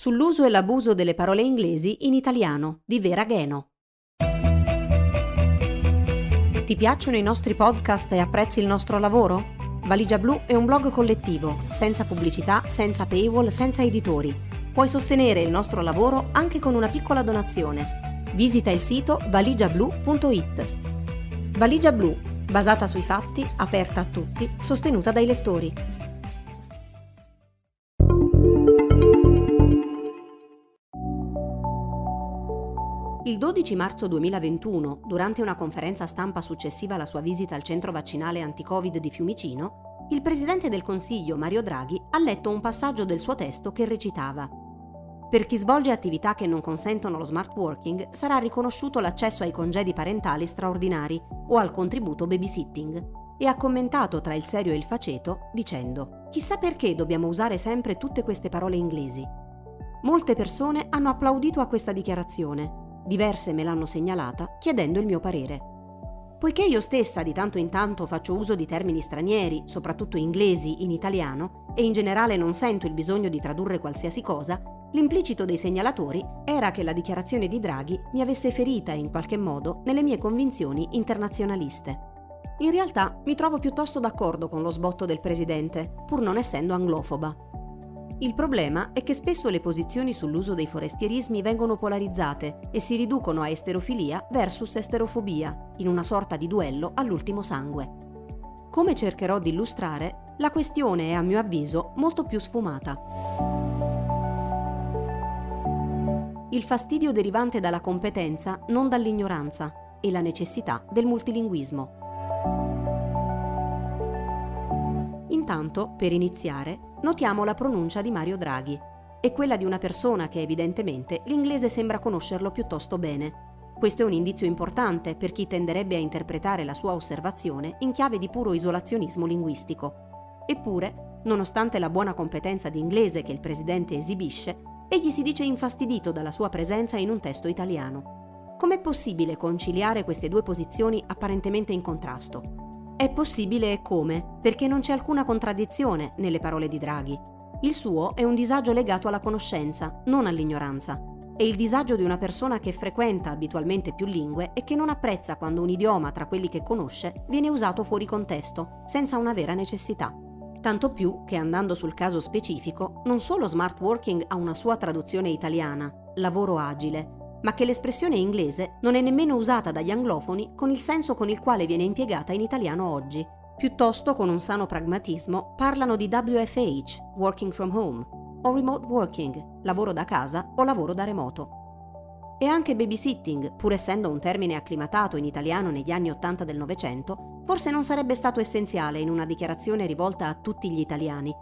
sull'uso e l'abuso delle parole inglesi in italiano di Vera Gheno. Ti piacciono i nostri podcast e apprezzi il nostro lavoro? Valigia Blu è un blog collettivo, senza pubblicità, senza paywall, senza editori. Puoi sostenere il nostro lavoro anche con una piccola donazione. Visita il sito valigiablu.it. Valigia Blu, basata sui fatti, aperta a tutti, sostenuta dai lettori. Il 12 marzo 2021, durante una conferenza stampa successiva alla sua visita al centro vaccinale anti-Covid di Fiumicino, il presidente del Consiglio, Mario Draghi, ha letto un passaggio del suo testo che recitava Per chi svolge attività che non consentono lo smart working sarà riconosciuto l'accesso ai congedi parentali straordinari o al contributo babysitting e ha commentato tra il serio e il faceto dicendo Chissà perché dobbiamo usare sempre tutte queste parole inglesi. Molte persone hanno applaudito a questa dichiarazione Diverse me l'hanno segnalata chiedendo il mio parere. Poiché io stessa di tanto in tanto faccio uso di termini stranieri, soprattutto inglesi, in italiano, e in generale non sento il bisogno di tradurre qualsiasi cosa, l'implicito dei segnalatori era che la dichiarazione di Draghi mi avesse ferita in qualche modo nelle mie convinzioni internazionaliste. In realtà mi trovo piuttosto d'accordo con lo sbotto del Presidente, pur non essendo anglofoba. Il problema è che spesso le posizioni sull'uso dei forestierismi vengono polarizzate e si riducono a esterofilia versus esterofobia, in una sorta di duello all'ultimo sangue. Come cercherò di illustrare, la questione è a mio avviso molto più sfumata. Il fastidio derivante dalla competenza, non dall'ignoranza, e la necessità del multilinguismo. Intanto, per iniziare, notiamo la pronuncia di Mario Draghi. È quella di una persona che evidentemente l'inglese sembra conoscerlo piuttosto bene. Questo è un indizio importante per chi tenderebbe a interpretare la sua osservazione in chiave di puro isolazionismo linguistico. Eppure, nonostante la buona competenza di inglese che il presidente esibisce, egli si dice infastidito dalla sua presenza in un testo italiano. Com'è possibile conciliare queste due posizioni apparentemente in contrasto? È possibile e come, perché non c'è alcuna contraddizione nelle parole di Draghi. Il suo è un disagio legato alla conoscenza, non all'ignoranza. È il disagio di una persona che frequenta abitualmente più lingue e che non apprezza quando un idioma tra quelli che conosce viene usato fuori contesto, senza una vera necessità. Tanto più che andando sul caso specifico, non solo smart working ha una sua traduzione italiana, lavoro agile, ma che l'espressione inglese non è nemmeno usata dagli anglofoni con il senso con il quale viene impiegata in italiano oggi. Piuttosto, con un sano pragmatismo, parlano di WFH, working from home, o remote working, lavoro da casa o lavoro da remoto. E anche babysitting, pur essendo un termine acclimatato in italiano negli anni Ottanta del Novecento, forse non sarebbe stato essenziale in una dichiarazione rivolta a tutti gli italiani.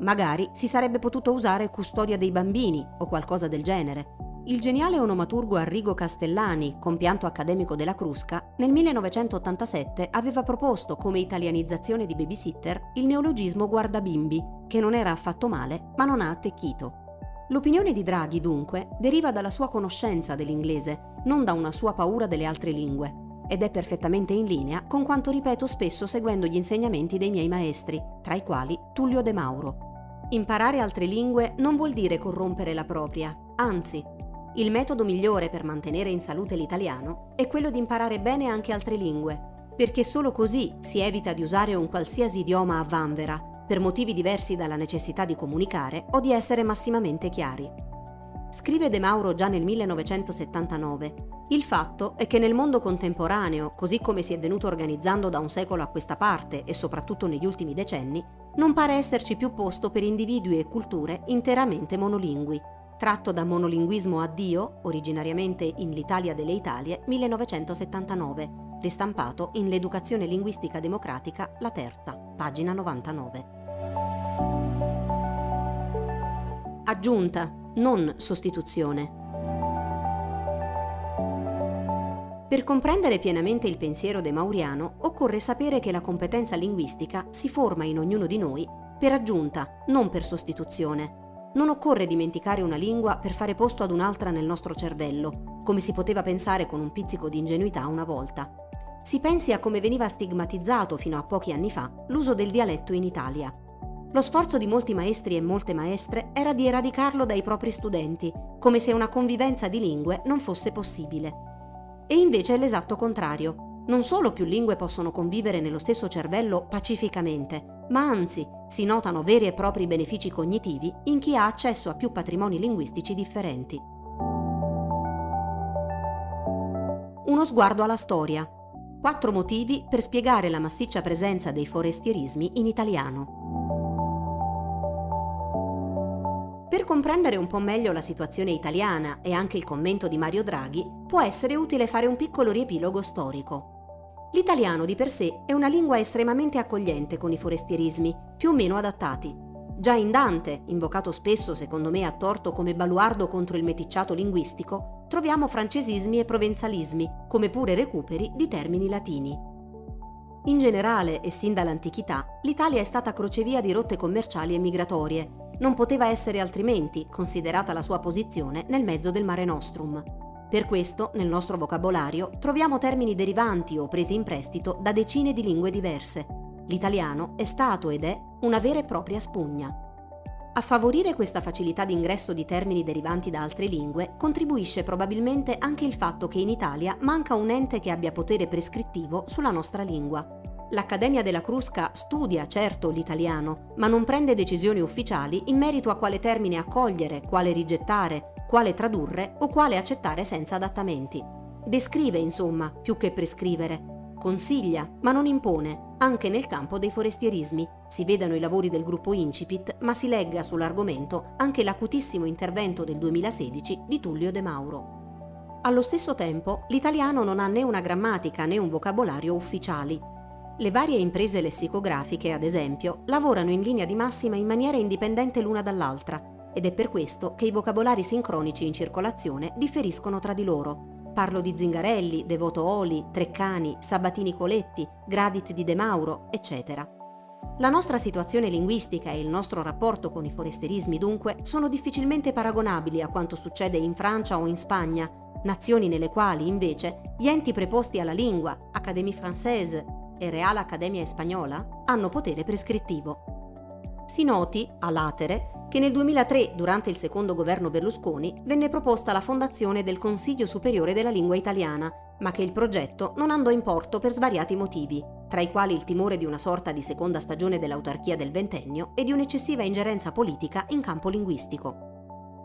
Magari si sarebbe potuto usare custodia dei bambini o qualcosa del genere, il geniale onomaturgo Arrigo Castellani, compianto accademico della Crusca, nel 1987 aveva proposto come italianizzazione di babysitter il neologismo guardabimbi, che non era affatto male, ma non ha attecchito. L'opinione di Draghi, dunque, deriva dalla sua conoscenza dell'inglese, non da una sua paura delle altre lingue, ed è perfettamente in linea con quanto ripeto spesso seguendo gli insegnamenti dei miei maestri, tra i quali Tullio De Mauro. Imparare altre lingue non vuol dire corrompere la propria, anzi, il metodo migliore per mantenere in salute l'italiano è quello di imparare bene anche altre lingue, perché solo così si evita di usare un qualsiasi idioma a vanvera, per motivi diversi dalla necessità di comunicare o di essere massimamente chiari. Scrive De Mauro già nel 1979. Il fatto è che nel mondo contemporaneo, così come si è venuto organizzando da un secolo a questa parte e soprattutto negli ultimi decenni, non pare esserci più posto per individui e culture interamente monolingui tratto da Monolinguismo a Dio, originariamente in L'Italia delle Italie, 1979, ristampato in L'Educazione linguistica democratica, la terza, pagina 99. Aggiunta, non sostituzione. Per comprendere pienamente il pensiero de Mauriano occorre sapere che la competenza linguistica si forma in ognuno di noi per aggiunta, non per sostituzione non occorre dimenticare una lingua per fare posto ad un'altra nel nostro cervello, come si poteva pensare con un pizzico di ingenuità una volta. Si pensi a come veniva stigmatizzato fino a pochi anni fa l'uso del dialetto in Italia. Lo sforzo di molti maestri e molte maestre era di eradicarlo dai propri studenti, come se una convivenza di lingue non fosse possibile. E invece è l'esatto contrario. Non solo più lingue possono convivere nello stesso cervello pacificamente, ma anzi si notano veri e propri benefici cognitivi in chi ha accesso a più patrimoni linguistici differenti. Uno sguardo alla storia. Quattro motivi per spiegare la massiccia presenza dei forestierismi in italiano. Per comprendere un po' meglio la situazione italiana e anche il commento di Mario Draghi, può essere utile fare un piccolo riepilogo storico. L'italiano di per sé è una lingua estremamente accogliente con i forestierismi, più o meno adattati. Già in Dante, invocato spesso secondo me a torto come baluardo contro il meticciato linguistico, troviamo francesismi e provenzalismi, come pure recuperi di termini latini. In generale e sin dall'antichità, l'Italia è stata crocevia di rotte commerciali e migratorie. Non poteva essere altrimenti, considerata la sua posizione nel mezzo del Mare Nostrum. Per questo, nel nostro vocabolario, troviamo termini derivanti o presi in prestito da decine di lingue diverse. L'italiano è stato ed è una vera e propria spugna. A favorire questa facilità d'ingresso di termini derivanti da altre lingue contribuisce probabilmente anche il fatto che in Italia manca un ente che abbia potere prescrittivo sulla nostra lingua. L'Accademia della Crusca studia certo l'italiano, ma non prende decisioni ufficiali in merito a quale termine accogliere, quale rigettare, quale tradurre o quale accettare senza adattamenti. Descrive, insomma, più che prescrivere. Consiglia, ma non impone, anche nel campo dei forestierismi. Si vedano i lavori del gruppo Incipit, ma si legga sull'argomento anche l'acutissimo intervento del 2016 di Tullio De Mauro. Allo stesso tempo, l'italiano non ha né una grammatica né un vocabolario ufficiali. Le varie imprese lessicografiche, ad esempio, lavorano in linea di massima in maniera indipendente l'una dall'altra ed è per questo che i vocabolari sincronici in circolazione differiscono tra di loro. Parlo di Zingarelli, Devoto Oli, Treccani, Sabatini Coletti, Gradit di De Mauro, eccetera. La nostra situazione linguistica e il nostro rapporto con i foresterismi dunque sono difficilmente paragonabili a quanto succede in Francia o in Spagna, nazioni nelle quali invece gli enti preposti alla lingua, Académie Française e Real Accademia Spagnola, hanno potere prescrittivo. Si noti, a latere, che nel 2003, durante il secondo governo Berlusconi, venne proposta la fondazione del Consiglio Superiore della Lingua Italiana, ma che il progetto non andò in porto per svariati motivi, tra i quali il timore di una sorta di seconda stagione dell'autarchia del ventennio e di un'eccessiva ingerenza politica in campo linguistico.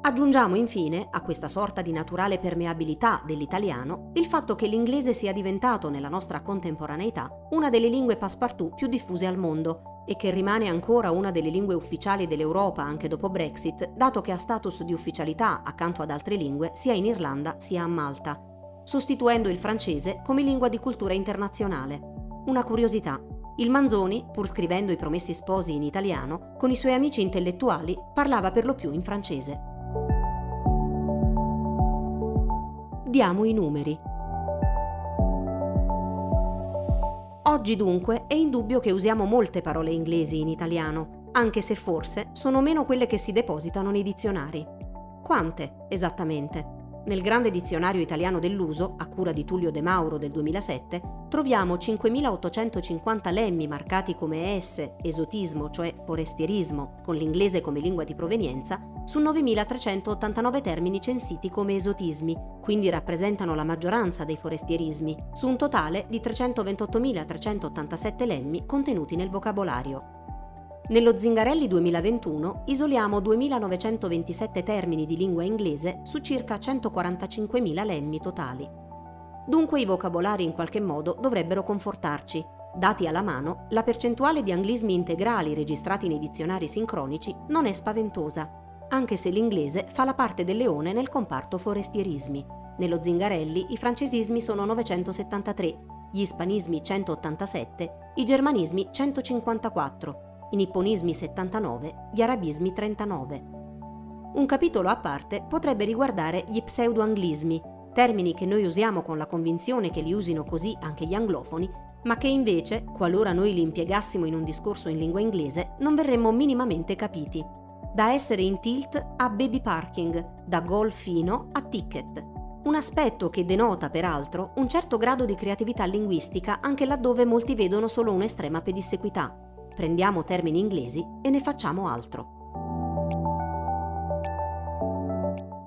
Aggiungiamo infine a questa sorta di naturale permeabilità dell'italiano il fatto che l'inglese sia diventato nella nostra contemporaneità una delle lingue passepartout più diffuse al mondo e che rimane ancora una delle lingue ufficiali dell'Europa anche dopo Brexit, dato che ha status di ufficialità accanto ad altre lingue sia in Irlanda sia a Malta, sostituendo il francese come lingua di cultura internazionale. Una curiosità. Il Manzoni, pur scrivendo i promessi sposi in italiano, con i suoi amici intellettuali parlava per lo più in francese. Diamo i numeri. Oggi dunque è indubbio che usiamo molte parole inglesi in italiano, anche se forse sono meno quelle che si depositano nei dizionari. Quante, esattamente? Nel grande dizionario italiano dell'uso, a cura di Tullio De Mauro del 2007, troviamo 5.850 lemmi marcati come ES, esotismo, cioè forestierismo, con l'inglese come lingua di provenienza, su 9.389 termini censiti come esotismi, quindi rappresentano la maggioranza dei forestierismi, su un totale di 328.387 lemmi contenuti nel vocabolario. Nello Zingarelli 2021 isoliamo 2.927 termini di lingua inglese su circa 145.000 lemmi totali. Dunque i vocabolari in qualche modo dovrebbero confortarci. Dati alla mano, la percentuale di anglismi integrali registrati nei dizionari sincronici non è spaventosa, anche se l'inglese fa la parte del leone nel comparto forestierismi. Nello Zingarelli i francesismi sono 973, gli ispanismi 187, i germanismi 154 i nipponismi 79, gli arabismi 39. Un capitolo a parte potrebbe riguardare gli pseudo-anglismi, termini che noi usiamo con la convinzione che li usino così anche gli anglofoni, ma che invece, qualora noi li impiegassimo in un discorso in lingua inglese, non verremmo minimamente capiti. Da essere in tilt a baby parking, da gol fino a ticket. Un aspetto che denota, peraltro, un certo grado di creatività linguistica anche laddove molti vedono solo un'estrema pedissequità. Prendiamo termini inglesi e ne facciamo altro.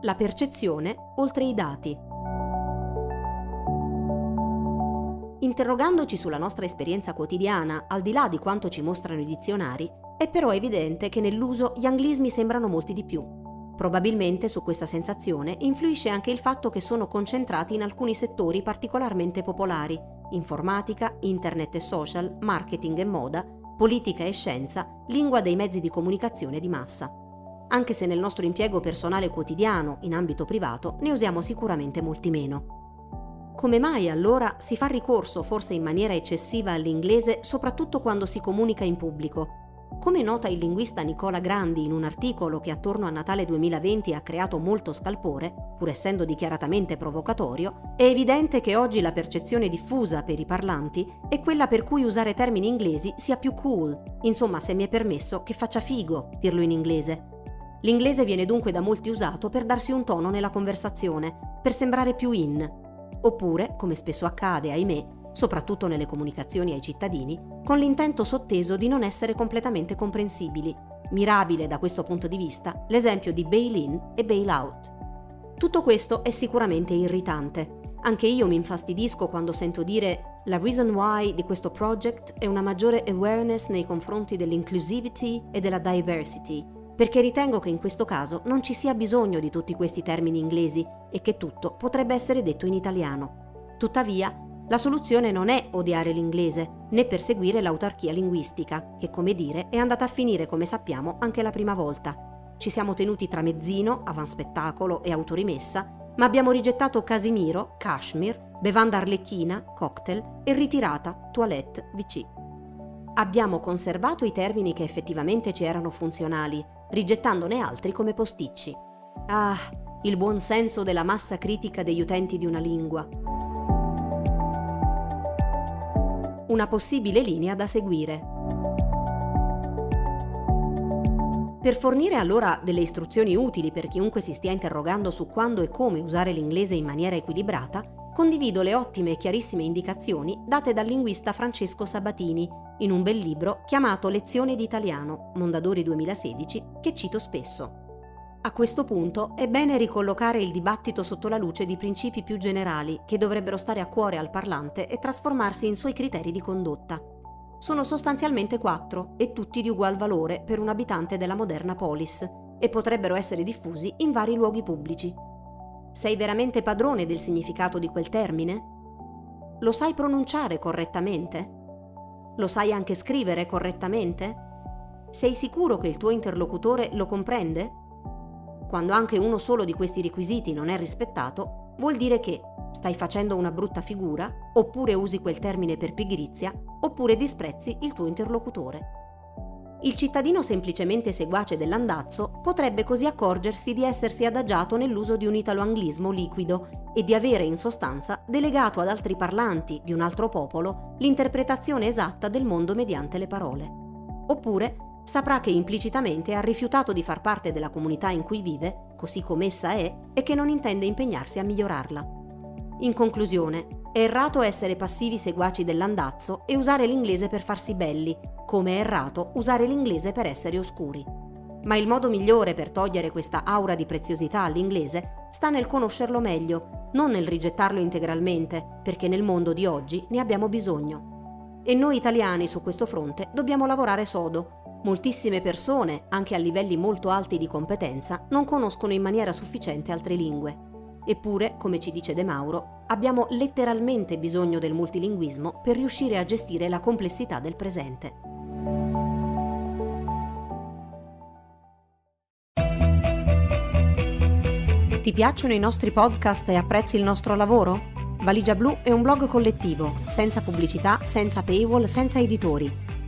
La percezione oltre i dati. Interrogandoci sulla nostra esperienza quotidiana, al di là di quanto ci mostrano i dizionari, è però evidente che nell'uso gli anglismi sembrano molti di più. Probabilmente su questa sensazione influisce anche il fatto che sono concentrati in alcuni settori particolarmente popolari, informatica, internet e social, marketing e moda, politica e scienza, lingua dei mezzi di comunicazione di massa. Anche se nel nostro impiego personale quotidiano, in ambito privato, ne usiamo sicuramente molti meno. Come mai allora si fa ricorso forse in maniera eccessiva all'inglese soprattutto quando si comunica in pubblico? Come nota il linguista Nicola Grandi in un articolo che attorno a Natale 2020 ha creato molto scalpore, pur essendo dichiaratamente provocatorio, è evidente che oggi la percezione diffusa per i parlanti è quella per cui usare termini inglesi sia più cool, insomma se mi è permesso che faccia figo dirlo in inglese. L'inglese viene dunque da molti usato per darsi un tono nella conversazione, per sembrare più in, oppure, come spesso accade, ahimè, soprattutto nelle comunicazioni ai cittadini, con l'intento sotteso di non essere completamente comprensibili. Mirabile da questo punto di vista l'esempio di bail-in e bail-out. Tutto questo è sicuramente irritante. Anche io mi infastidisco quando sento dire la reason why di questo project è una maggiore awareness nei confronti dell'inclusivity e della diversity, perché ritengo che in questo caso non ci sia bisogno di tutti questi termini inglesi e che tutto potrebbe essere detto in italiano. Tuttavia, la soluzione non è odiare l'inglese, né perseguire l'autarchia linguistica, che come dire è andata a finire, come sappiamo, anche la prima volta. Ci siamo tenuti tramezzino, avanspettacolo e autorimessa, ma abbiamo rigettato Casimiro, Kashmir, bevanda arlecchina, cocktail e ritirata, toilette, VC. Abbiamo conservato i termini che effettivamente ci erano funzionali, rigettandone altri come posticci. Ah, il buon senso della massa critica degli utenti di una lingua. Una possibile linea da seguire. Per fornire allora delle istruzioni utili per chiunque si stia interrogando su quando e come usare l'inglese in maniera equilibrata, condivido le ottime e chiarissime indicazioni date dal linguista Francesco Sabatini in un bel libro chiamato Lezioni di italiano, Mondadori 2016, che cito spesso. A questo punto è bene ricollocare il dibattito sotto la luce di principi più generali che dovrebbero stare a cuore al parlante e trasformarsi in suoi criteri di condotta. Sono sostanzialmente quattro e tutti di ugual valore per un abitante della moderna polis e potrebbero essere diffusi in vari luoghi pubblici. Sei veramente padrone del significato di quel termine? Lo sai pronunciare correttamente? Lo sai anche scrivere correttamente? Sei sicuro che il tuo interlocutore lo comprende? Quando anche uno solo di questi requisiti non è rispettato, vuol dire che stai facendo una brutta figura, oppure usi quel termine per pigrizia, oppure disprezzi il tuo interlocutore. Il cittadino semplicemente seguace dell'andazzo potrebbe così accorgersi di essersi adagiato nell'uso di un italo-anglismo liquido e di avere in sostanza delegato ad altri parlanti di un altro popolo l'interpretazione esatta del mondo mediante le parole. Oppure saprà che implicitamente ha rifiutato di far parte della comunità in cui vive, così come essa è, e che non intende impegnarsi a migliorarla. In conclusione, è errato essere passivi seguaci dell'andazzo e usare l'inglese per farsi belli, come è errato usare l'inglese per essere oscuri. Ma il modo migliore per togliere questa aura di preziosità all'inglese sta nel conoscerlo meglio, non nel rigettarlo integralmente, perché nel mondo di oggi ne abbiamo bisogno. E noi italiani su questo fronte dobbiamo lavorare sodo. Moltissime persone, anche a livelli molto alti di competenza, non conoscono in maniera sufficiente altre lingue. Eppure, come ci dice De Mauro, abbiamo letteralmente bisogno del multilinguismo per riuscire a gestire la complessità del presente. Ti piacciono i nostri podcast e apprezzi il nostro lavoro? Valigia Blu è un blog collettivo, senza pubblicità, senza paywall, senza editori.